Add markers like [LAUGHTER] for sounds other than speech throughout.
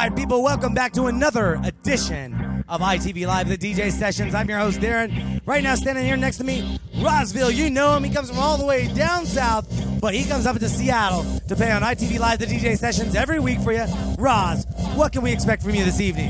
Right, people, welcome back to another edition of ITV Live, the DJ Sessions. I'm your host, Darren. Right now, standing here next to me, Rozzville. You know him. He comes from all the way down south, but he comes up to Seattle to play on ITV Live, the DJ Sessions every week for you. Roz, what can we expect from you this evening?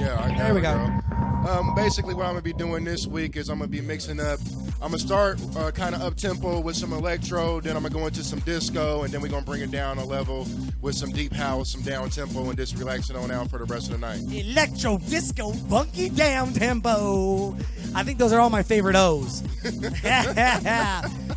Yeah, I got There we it, go. Um, basically, what I'm gonna be doing this week is I'm gonna be mixing up. I'm gonna start uh, kind of up tempo with some electro, then I'm gonna go into some disco, and then we're gonna bring it down a level with some deep house, some down tempo, and just relax it on out for the rest of the night. Electro disco funky down tempo. I think those are all my favorite O's. [LAUGHS]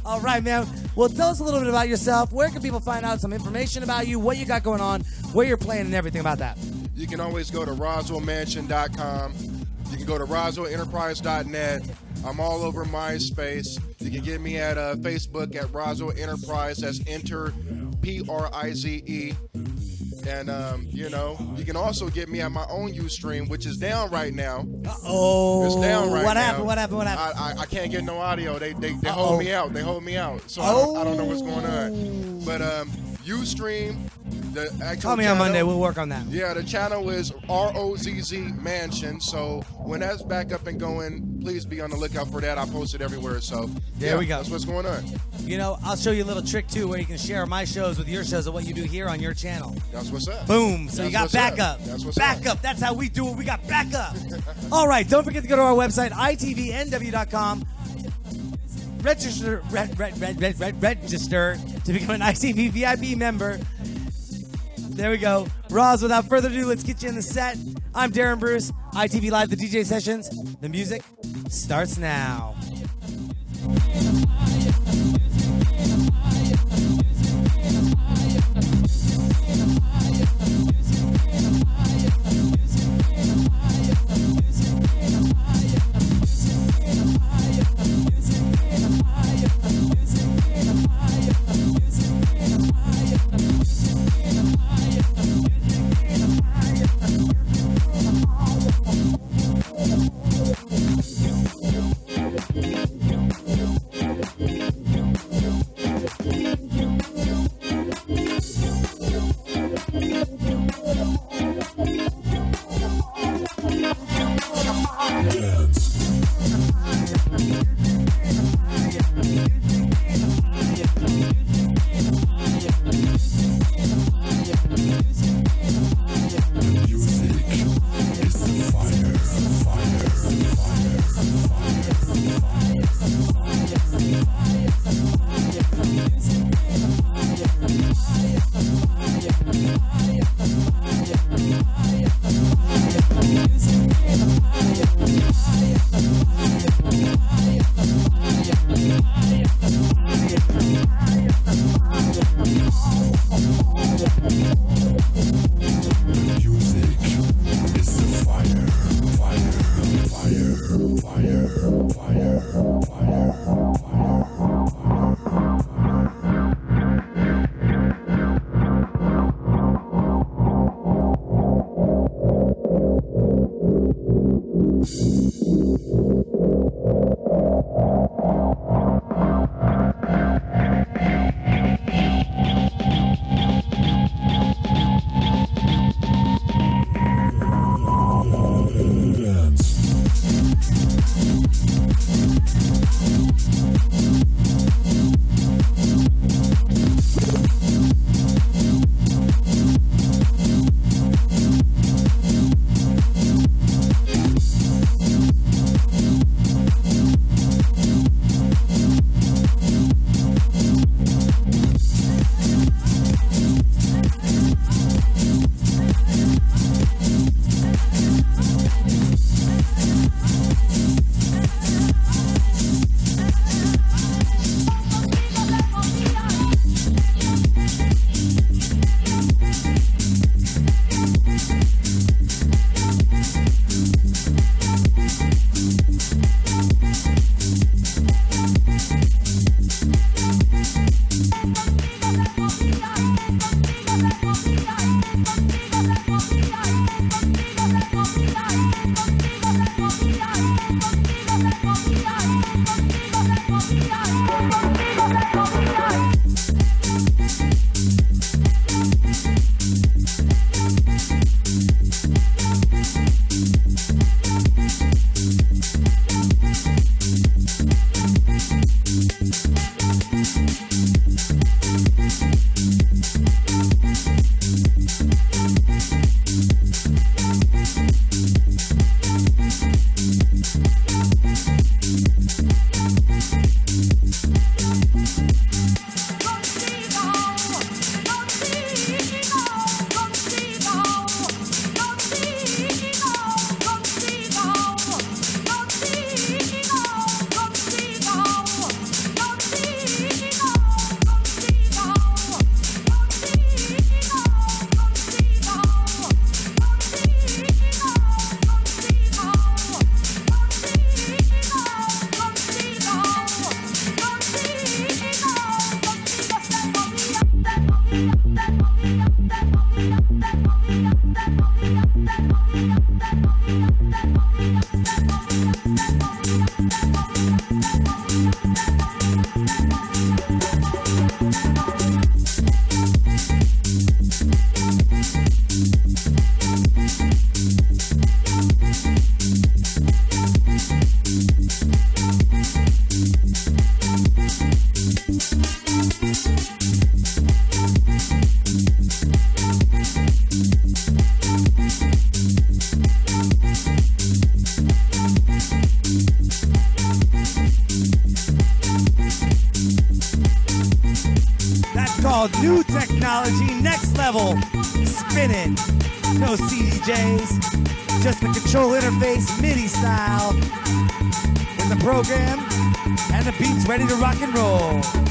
all right, man. Well, tell us a little bit about yourself. Where can people find out some information about you, what you got going on, where you're playing, and everything about that? You can always go to RozzvilleMansion.com. You can go to RozzvilleEnterprise.net. I'm all over MySpace. You can get me at uh, Facebook at Rozzville Enterprise. That's Enter P R I Z E. And um, you know, you can also get me at my own UStream, which is down right now. Uh oh, It's down right what now. happened? What happened? What happened? I, I, I can't get no audio. They they, they hold me out. They hold me out. So I, don't, I don't know what's going on. But um, UStream, the actual Call me on Monday. We'll work on that. Yeah, the channel is R O Z Z Mansion. So when that's back up and going, please be on the lookout for that. I post it everywhere. So There yeah, we go. That's what's going on. You know, I'll show you a little trick too, where you can share my shows with your shows and what you do here on your channel. That's what's up. Boom. So you got what's up. backup. That's what's backup. up. That's how we do it. We got backup. [LAUGHS] All right. Don't forget to go to our website, itvnw.com. Register, red, red, red, red, red, register to become an ITV VIP member. There we go. Roz, without further ado, let's get you in the set. I'm Darren Bruce, ITV Live, the DJ sessions. The music starts now. interface MIDI style in the program and the beats ready to rock and roll.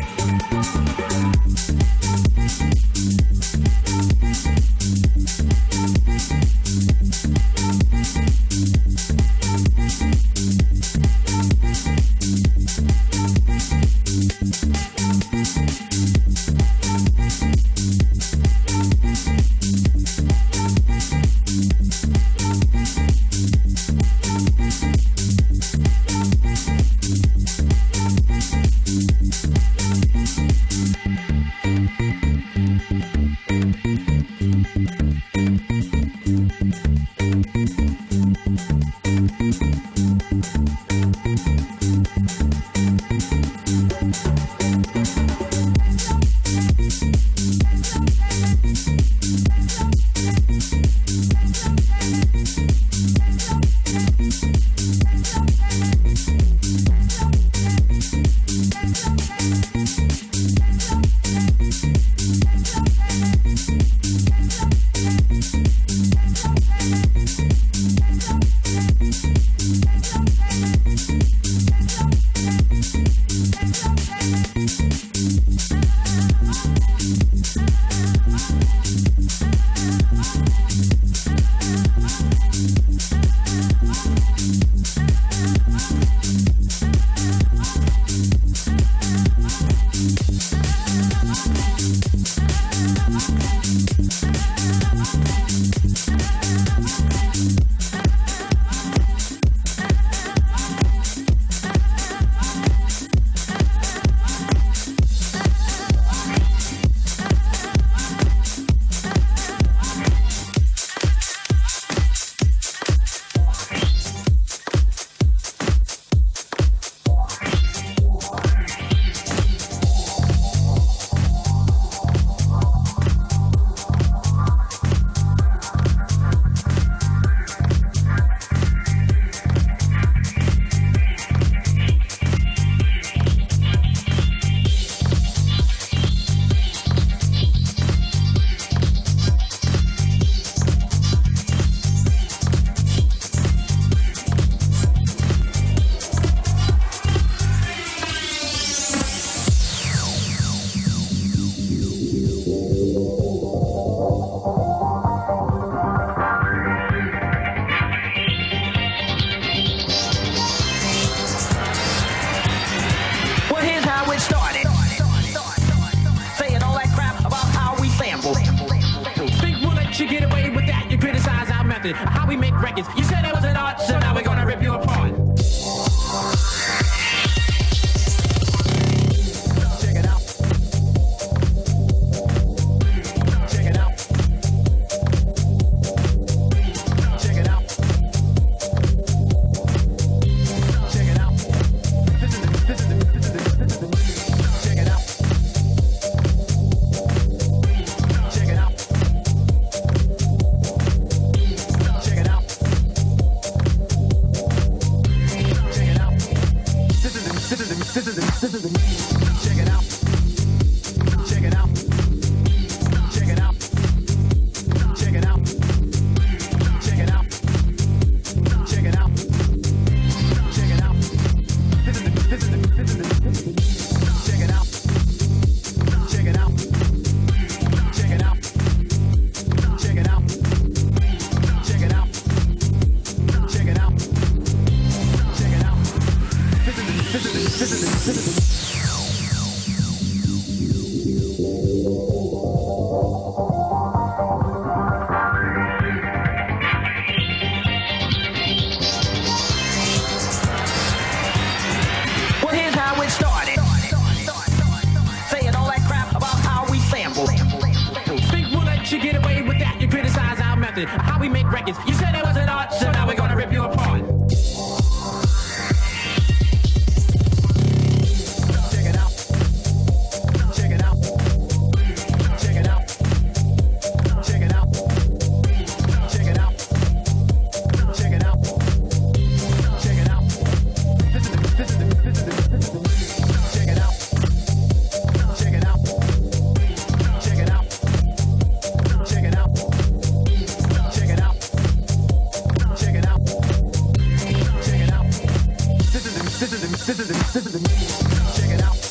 to. Check it out.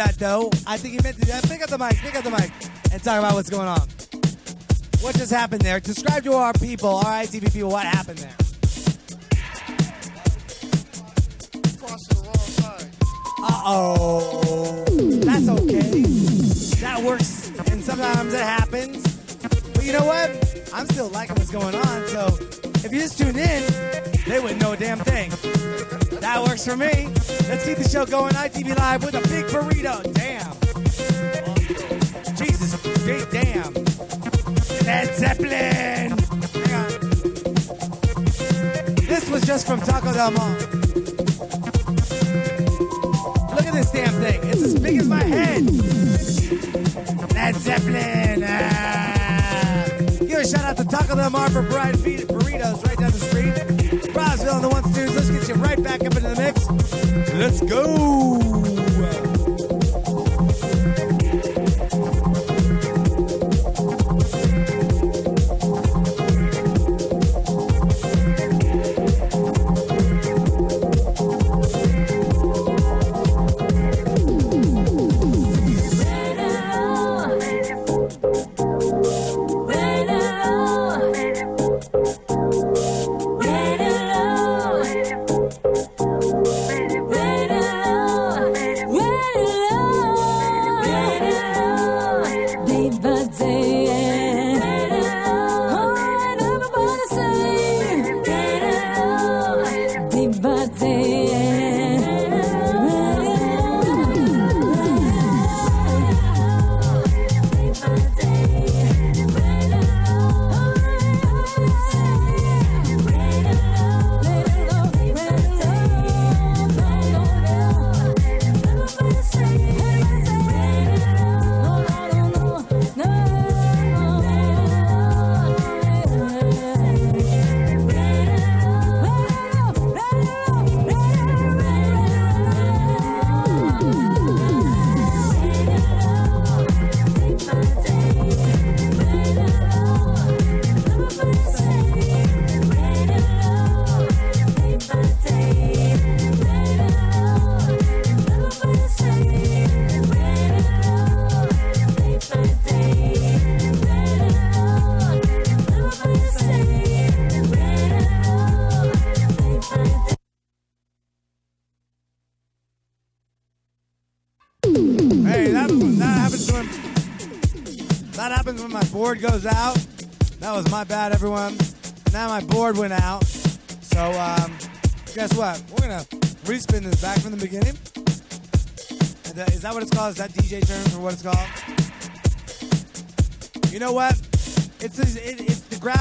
that though. I think he meant to do that. Pick up the mic, pick up the mic, and talk about what's going on. What just happened there? Describe to our people, our ITV people, what happened there. Uh oh. That's okay. That works, and sometimes it happens. But you know what? I'm still liking what's going on. So if you just tune in, they wouldn't know a damn thing. That works for me. Let's keep the show going. ITV Live with a big burrito. Damn. Jesus, big damn. Led Zeppelin. This was just from Taco Del Mar. Look at this damn thing. It's as big as my head. Led Zeppelin. Ah. Give a shout out to Taco Del Mar for Brian Burritos right down the Let's go!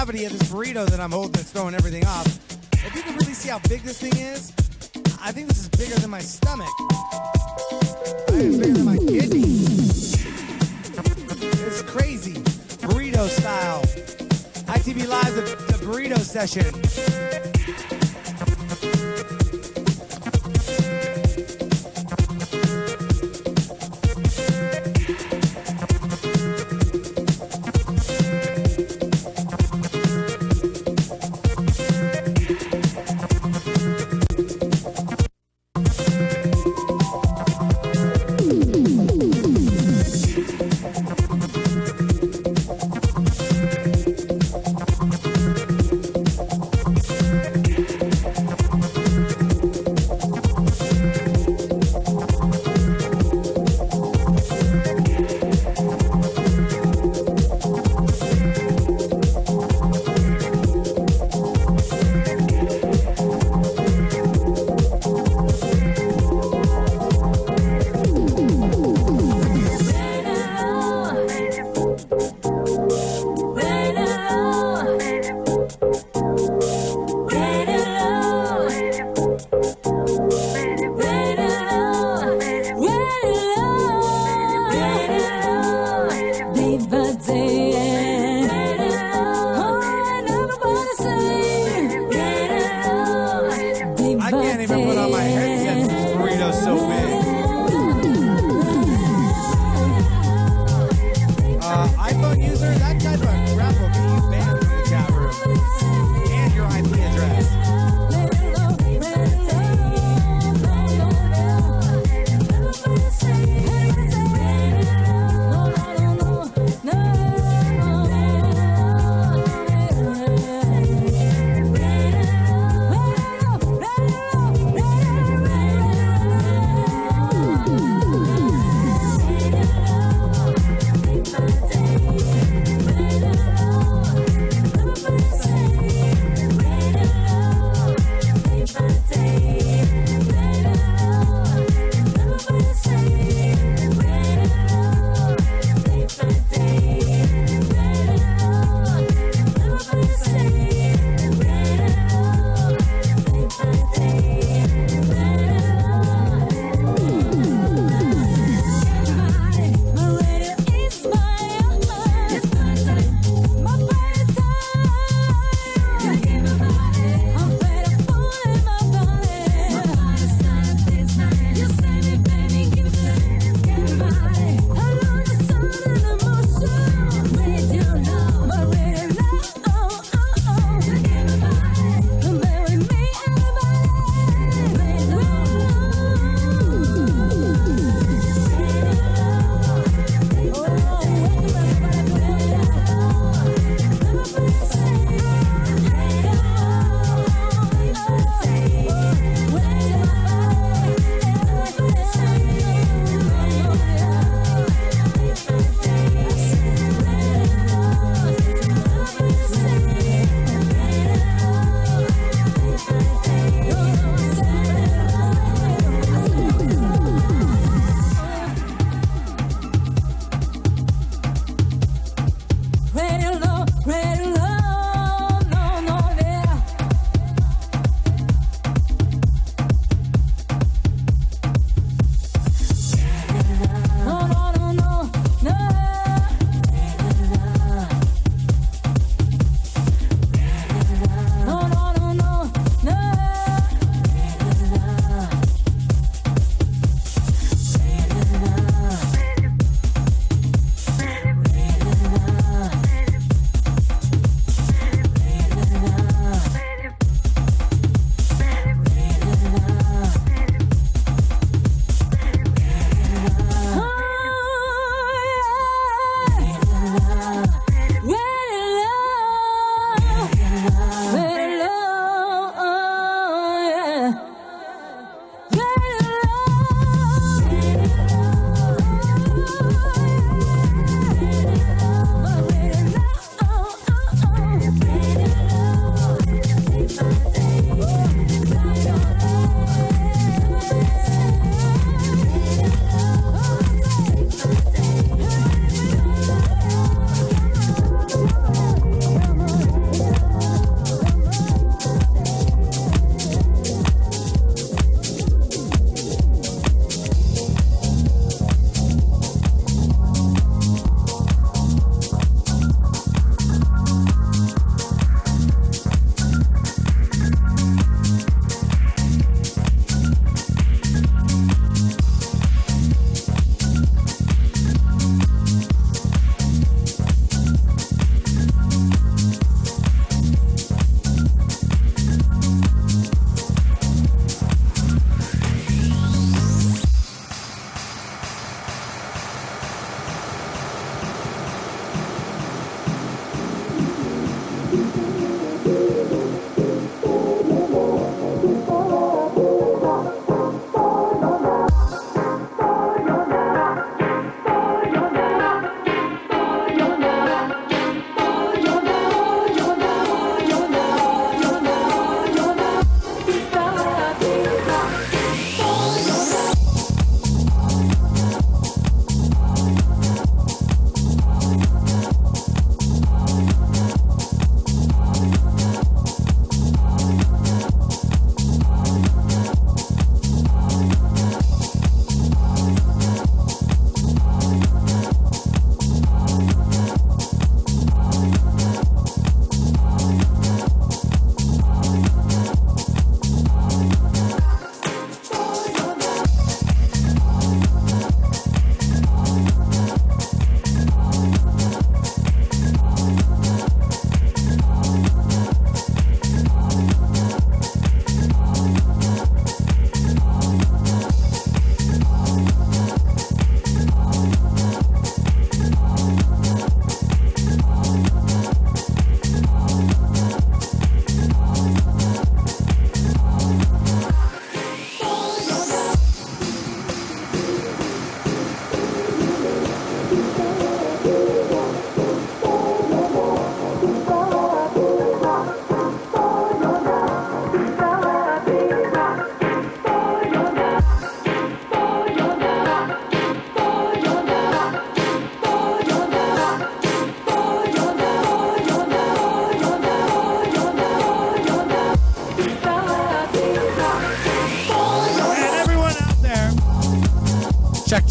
Gravity of this burrito that I'm holding that's throwing everything off. If you can really see how big this thing is, I think this is bigger than my stomach. I it's bigger than my kidney. It's crazy. Burrito style. ITV Live, the, the burrito session.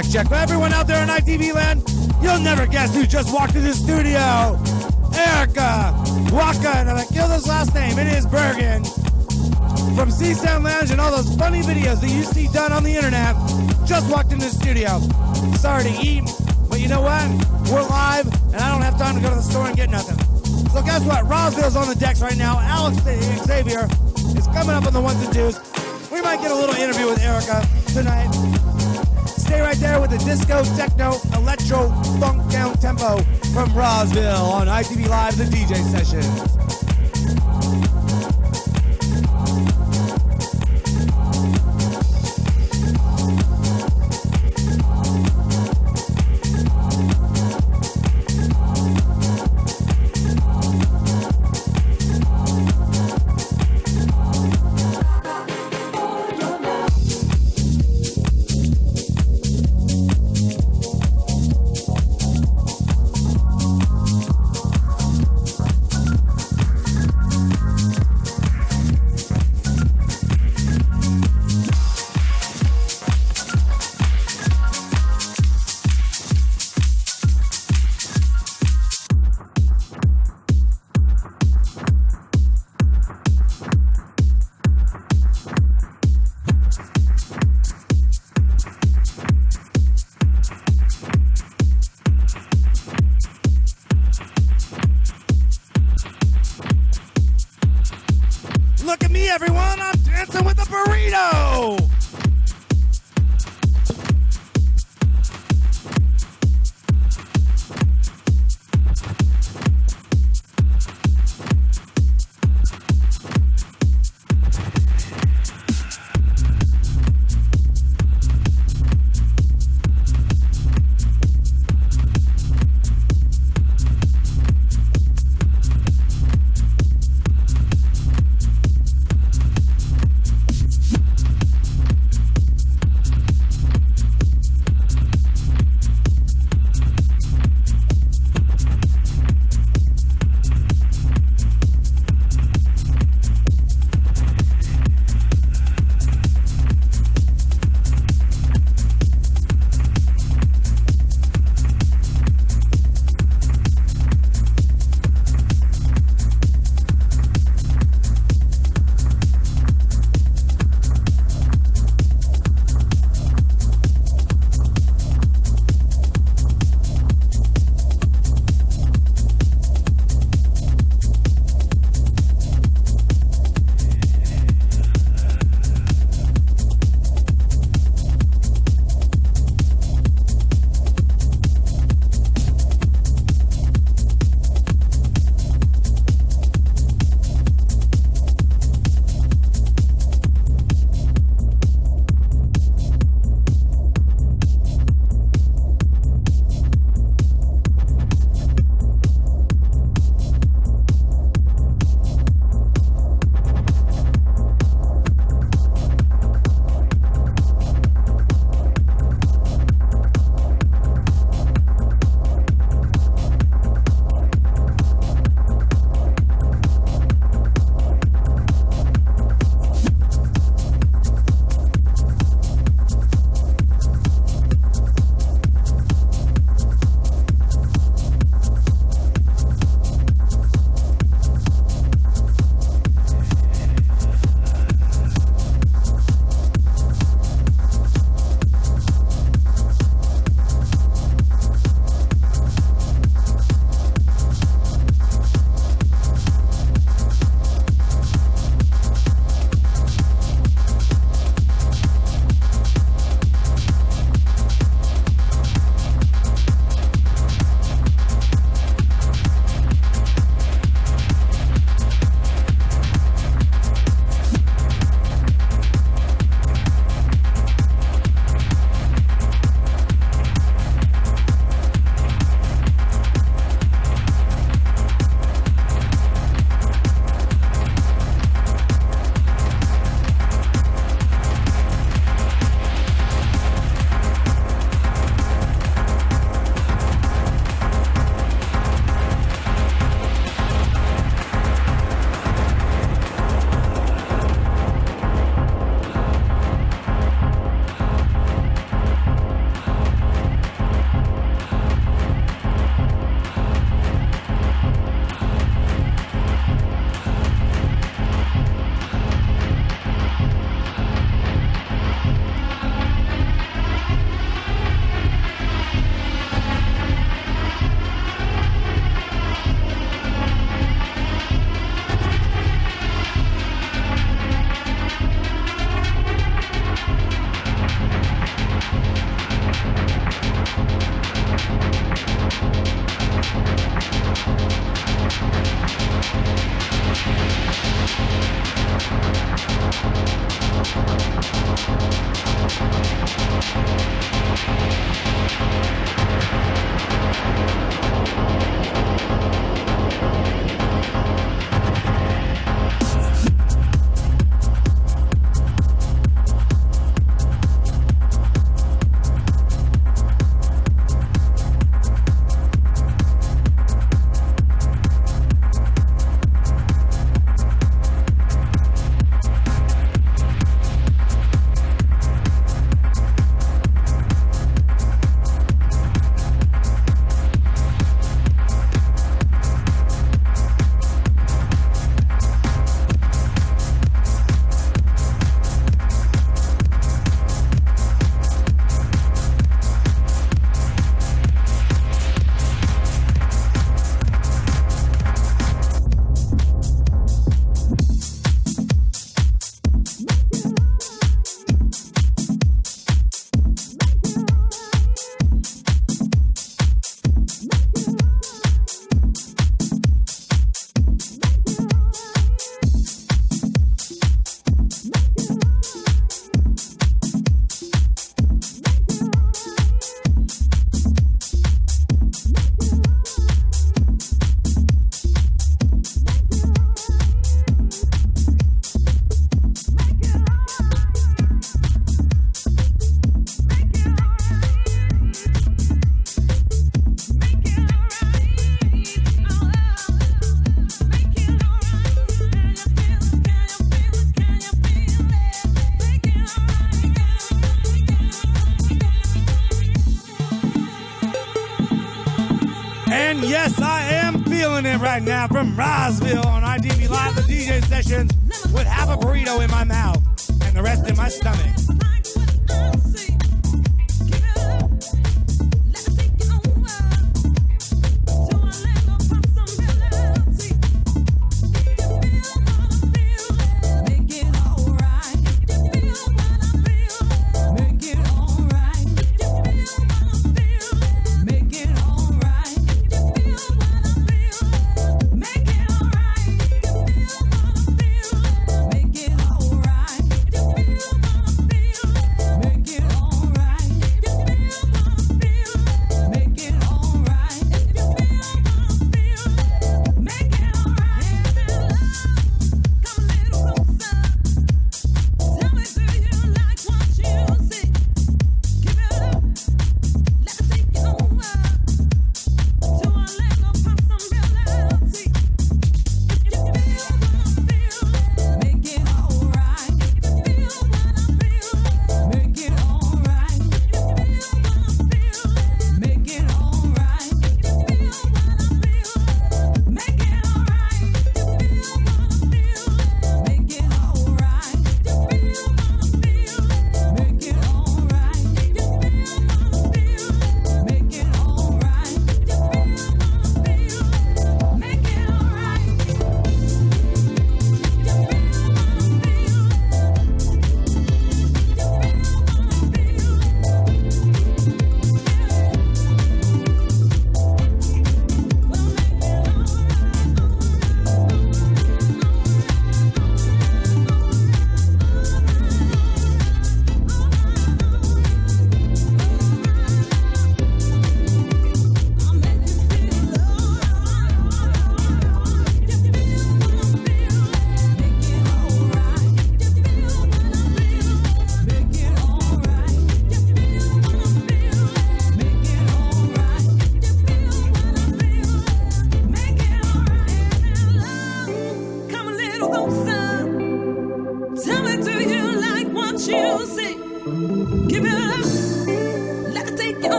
Check, check. For everyone out there in ITV land, you'll never guess who just walked into the studio. Erica Waka, and I kill this last name. It is Bergen from C Sound Lounge and all those funny videos that you see done on the internet. Just walked into the studio. Sorry to eat, but you know what? We're live, and I don't have time to go to the store and get nothing. So guess what? Rozzville's on the decks right now. Alex Xavier is coming up on the ones and twos. We might get a little interview with Erica tonight. Right there with the disco, techno, electro, funk down tempo from Rozzville on ITV Live, the DJ sessions.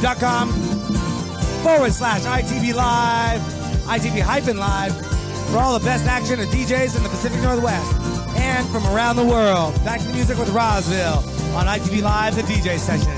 ITVNW.com forward slash ITV Live. ITV hyphen live for all the best action of DJs in the Pacific Northwest and from around the world. Back to the music with Rozzville on ITV Live, the DJ session.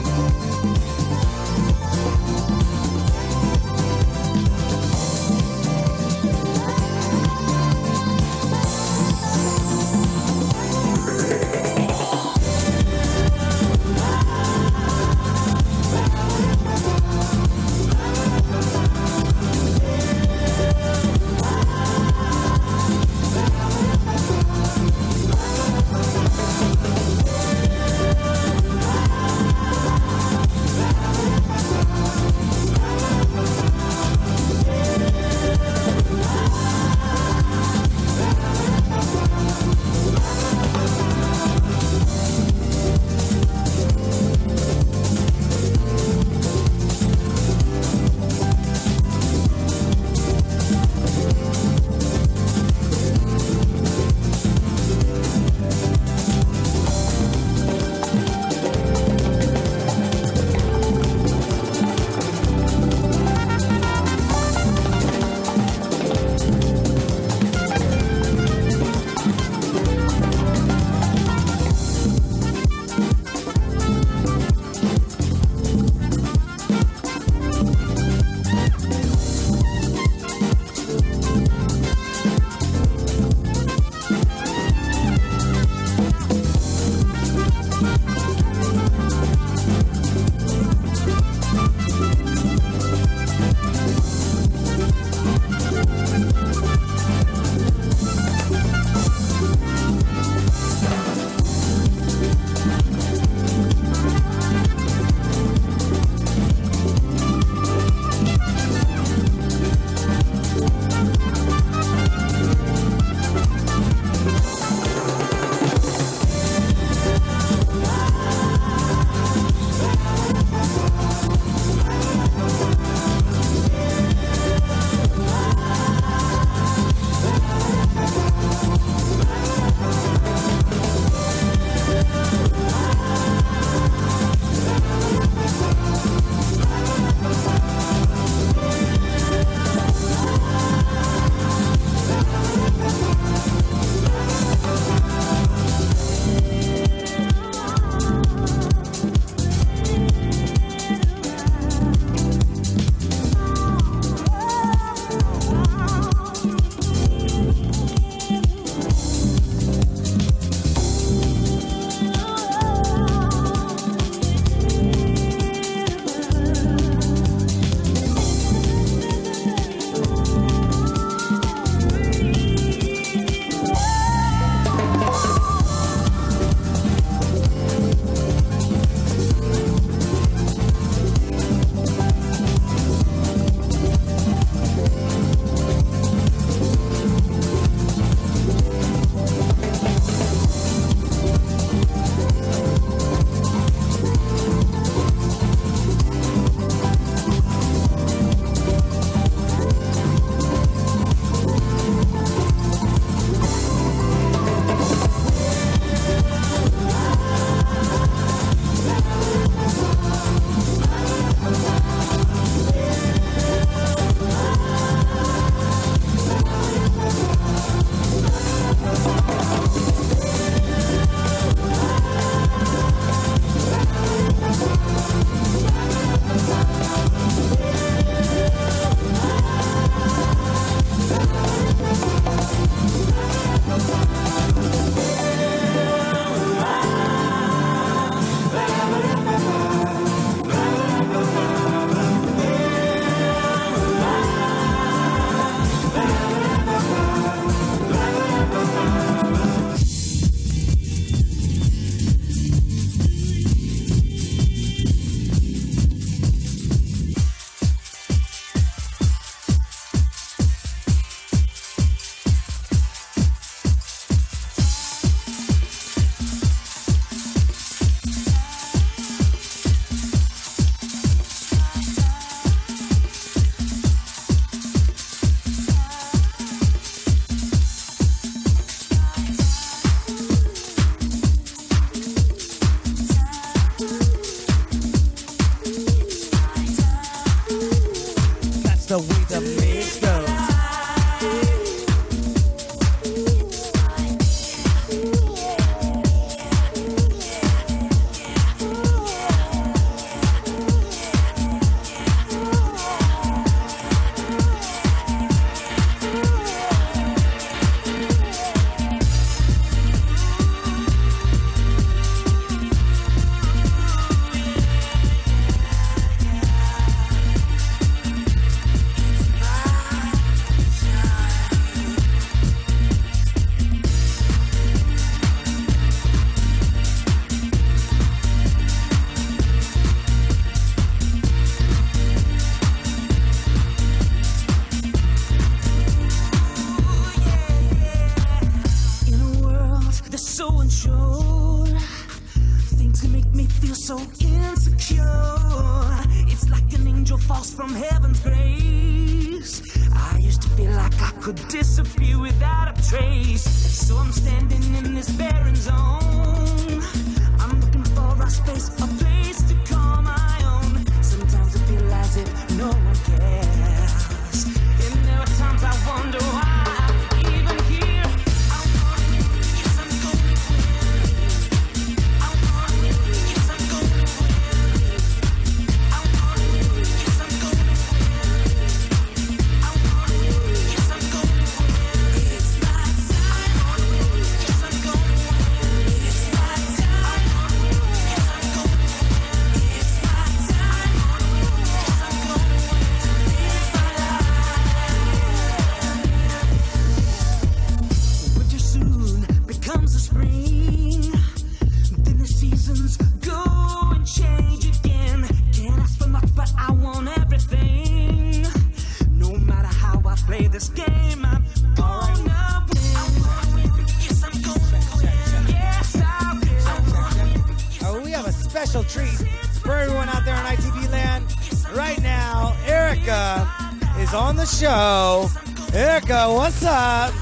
Way the this game, I'm gonna win. I wanna win. Yes, I'm gonna win. Yes, I will. Oh, we have a special treat for everyone out there on ITV land. Right now, Erica is on the show. Erica, what's up?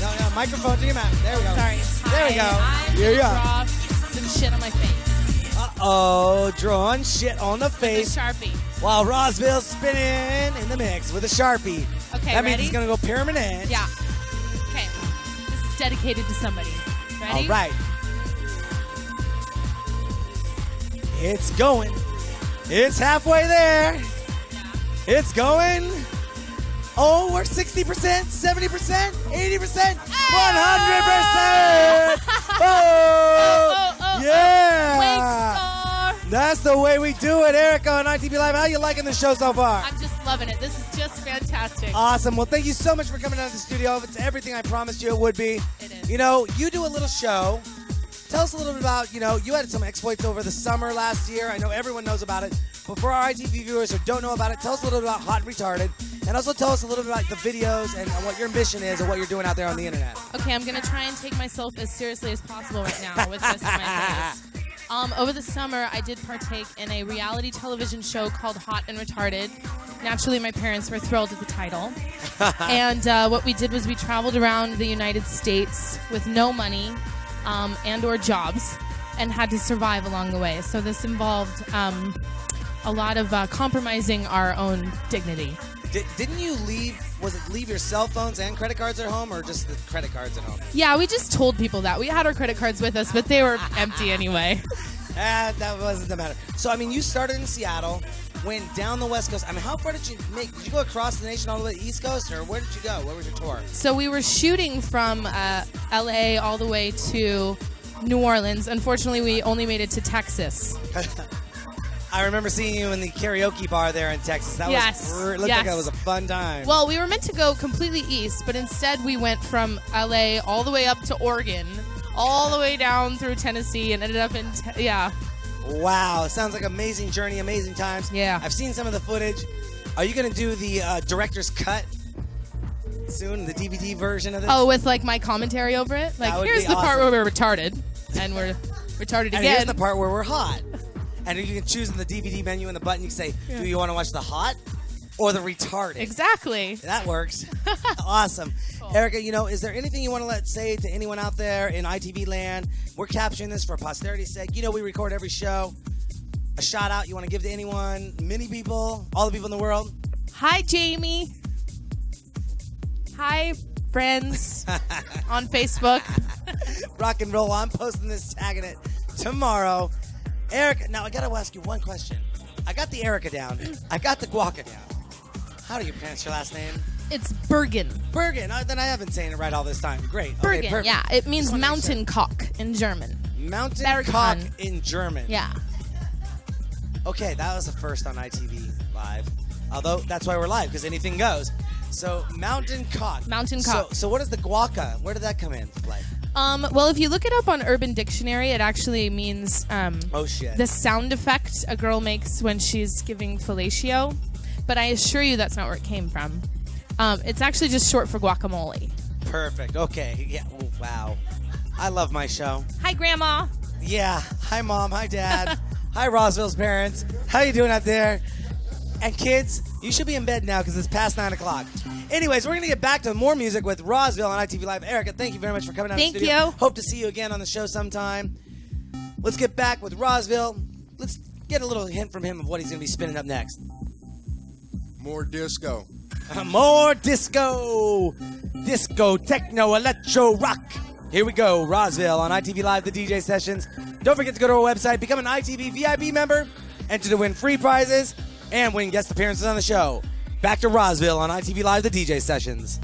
No, no, microphone to your mouth. There we go. Sorry. There we go. Hi, I'm Here you go. draw some shit on my face. Uh oh, drawing shit on the With a face sharpie. While Rozzville's spinning in the mix with a sharpie. Okay, that means ready? it's gonna go permanent. Yeah. Okay. This is dedicated to somebody. Ready? All right. It's going. It's halfway there. It's going. Oh, we're 60%, 70%, 80%, 100%. Oh, oh, oh, yeah. Oh, That's the way we do it, Erica on ITV Live. How you liking the show so far? I'm just loving it. This is just fantastic. Awesome. Well, thank you so much for coming down to the studio. It's everything I promised you it would be. It is. You know, you do a little show. Tell us a little bit about, you know, you had some exploits over the summer last year. I know everyone knows about it. But for our ITV viewers who don't know about it, tell us a little bit about Hot and Retarded. And also tell us a little bit about the videos and what your mission is and what you're doing out there on the internet. Okay, I'm gonna try and take myself as seriously as possible right now with this in my [LAUGHS] face. Um, over the summer, I did partake in a reality television show called Hot and Retarded. Naturally, my parents were thrilled at the title. [LAUGHS] and uh, what we did was we traveled around the United States with no money um, and or jobs, and had to survive along the way. So this involved um, a lot of uh, compromising our own dignity. Did, didn't you leave, was it leave your cell phones and credit cards at home or just the credit cards at home? Yeah, we just told people that we had our credit cards with us, but they were empty [LAUGHS] anyway. Ah, that wasn't the matter. So, I mean, you started in Seattle, went down the West Coast. I mean, how far did you make? Did you go across the nation all the way to the East Coast, or where did you go? Where was your tour? So we were shooting from uh, LA all the way to New Orleans. Unfortunately, we only made it to Texas. [LAUGHS] I remember seeing you in the karaoke bar there in Texas. That Yes, was it looked yes. like it was a fun time. Well, we were meant to go completely east, but instead we went from LA all the way up to Oregon, all the way down through Tennessee, and ended up in te- yeah. wow, sounds like an amazing journey, amazing times. Yeah. I've seen some of the footage. Are you going to do the uh, director's cut soon, the DVD version of this? Oh, with like my commentary over it. Like That here's the part where we're retarded, and we're [LAUGHS] retarded again. and here's the part where we're hot. And you can choose in the DVD menu in the button. You can say, Yeah. do you want to watch the hot or the retarded? Exactly. That works. [LAUGHS] awesome. Erica, you know, is there anything you want to let say to anyone out there in ITV land? We're capturing this for posterity's sake. You know, we record every show. A shout out you want to give to anyone, many people, all the people in the world? Hi, Jamie. Hi, friends [LAUGHS] on Facebook. Rock and roll. I'm posting this, tagging it tomorrow. Erica, now I gotta ask you one question. I got the Erica down. I got the Guaca down. How do you pronounce your last name? It's Bergen. Bergen. Uh, then I haven't saying it right all this time. Great. Okay, Bergen, perfect. yeah. It means Just wanna make mountain cock in German. Mountain Bergen. cock in German. Yeah. Okay, that was the first on ITV Live. Although that's why we're live because anything goes. So mountain cock. Mountain So, cock. so what is the guaca? Where did that come in? Like, Um, well, if you look it up on Urban Dictionary, it actually means um, oh shit. the sound effect a girl makes when she's giving fellatio. But I assure you that's not where it came from. Um, it's actually just short for guacamole. Perfect. Okay. Yeah. Oh, wow. I love my show. Hi, Grandma. Yeah. Hi, mom. Hi, dad. [LAUGHS] Hi, Rozzville's parents. How you doing out there? And kids, you should be in bed now because it's past nine o'clock. Anyways, we're gonna get back to more music with Rozzville on ITV Live. Erica, thank you very much for coming on. Thank the studio. you. Hope to see you again on the show sometime. Let's get back with Rozzville. Let's get a little hint from him of what he's gonna be spinning up next. More disco. [LAUGHS] More disco, disco, techno, electro, rock. Here we go, Rozzville on ITV Live, the DJ sessions. Don't forget to go to our website, become an ITV VIP member, enter to win free prizes, and win guest appearances on the show. Back to Rozzville on ITV Live, the DJ sessions.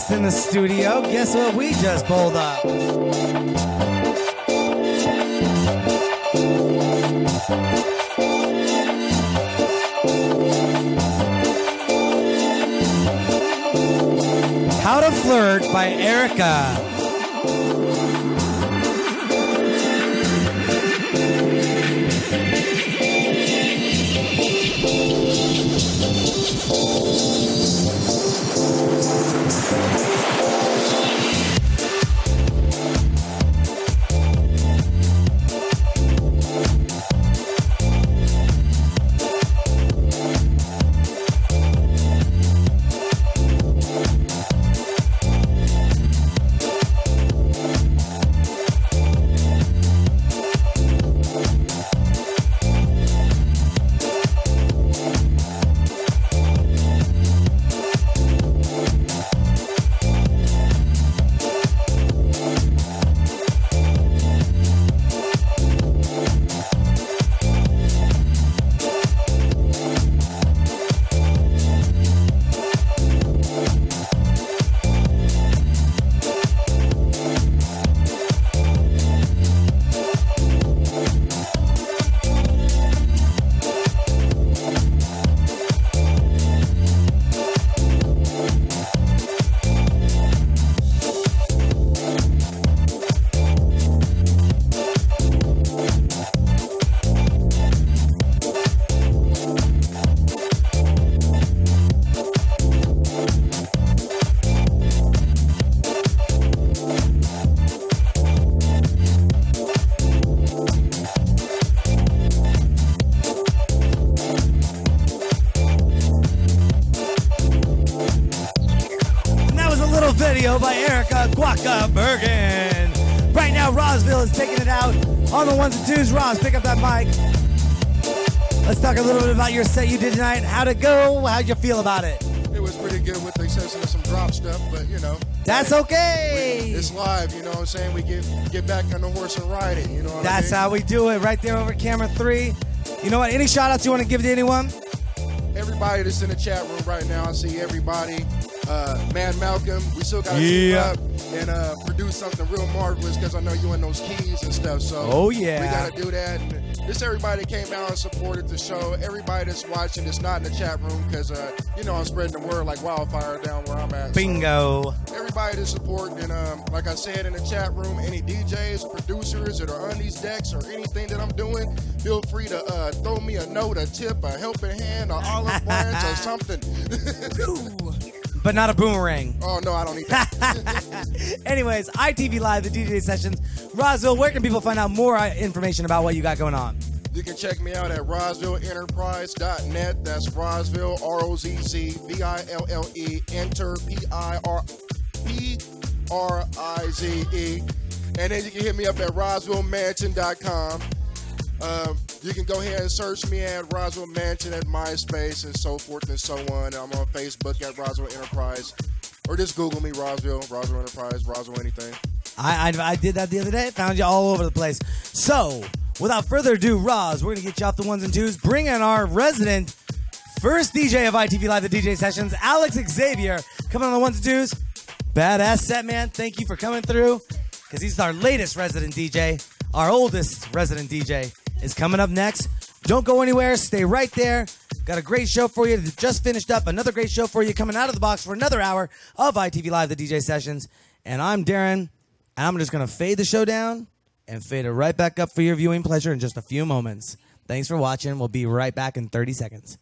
Guest in the studio. Guess what we just pulled up? How to Flirt by Erica. Feel about it? It was pretty good with the exception of some drop stuff, but you know. That's okay. It's live, you know what I'm saying? We get get back on the horse and ride it, you know what That's I mean? how we do it right there over camera three. You know what? Any shout outs you want to give to anyone? Everybody that's in the chat room right now, I see everybody. Uh, Mad Malcolm, we still got to Yeah. team up and uh, produce something real marvelous because I know you in those keys and stuff. So Oh, yeah. we got to do that. And just everybody that came out and supported the show. Everybody that's watching that's not in the chat room because uh, you know I'm spreading the word like wildfire down where I'm at. So Bingo. everybody that's supporting and um, like I said in the chat room, any DJs producers that are on these decks or anything that I'm doing, feel free to uh, throw me a note, a tip, a helping hand, an olive branch, or [LAUGHS] something. [LAUGHS] But not a boomerang. oh no, I don't need that. [LAUGHS] Anyways, ITV Live, the DJ sessions. Rozzville, where can people find out more uh, information about what you got going on? you can check me out at RozzvilleEnterprise.net. That's Rozzville, R O Z Z V I L L E, Enter P I R P R I Z E. And then you can hit me up at RozzvilleMansion.com. Um, you can go ahead and search me at Rozzville Mansion at MySpace and so forth and so on. I'm on Facebook at Rozzville Enterprise. Or just Google me, Rozzville, Rozzville Enterprise, Rozzville anything. I, I, I did that the other day. Found you all over the place. So, without further ado, Roz, we're going to get you off the ones and twos. Bring in our resident first DJ of ITV Live, the DJ sessions, Alex Xavier, coming on the ones and twos. Badass set, man. Thank you for coming through because he's our latest resident DJ. Our oldest resident DJ is coming up next. Don't go anywhere. Stay right there. Got a great show for you. Just finished up another great show for you coming out of the box for another hour of ITV Live, the DJ sessions. And I'm Darren, and I'm just going to fade the show down and fade it right back up for your viewing pleasure in just a few moments. Thanks for watching. We'll be right back in 30 seconds.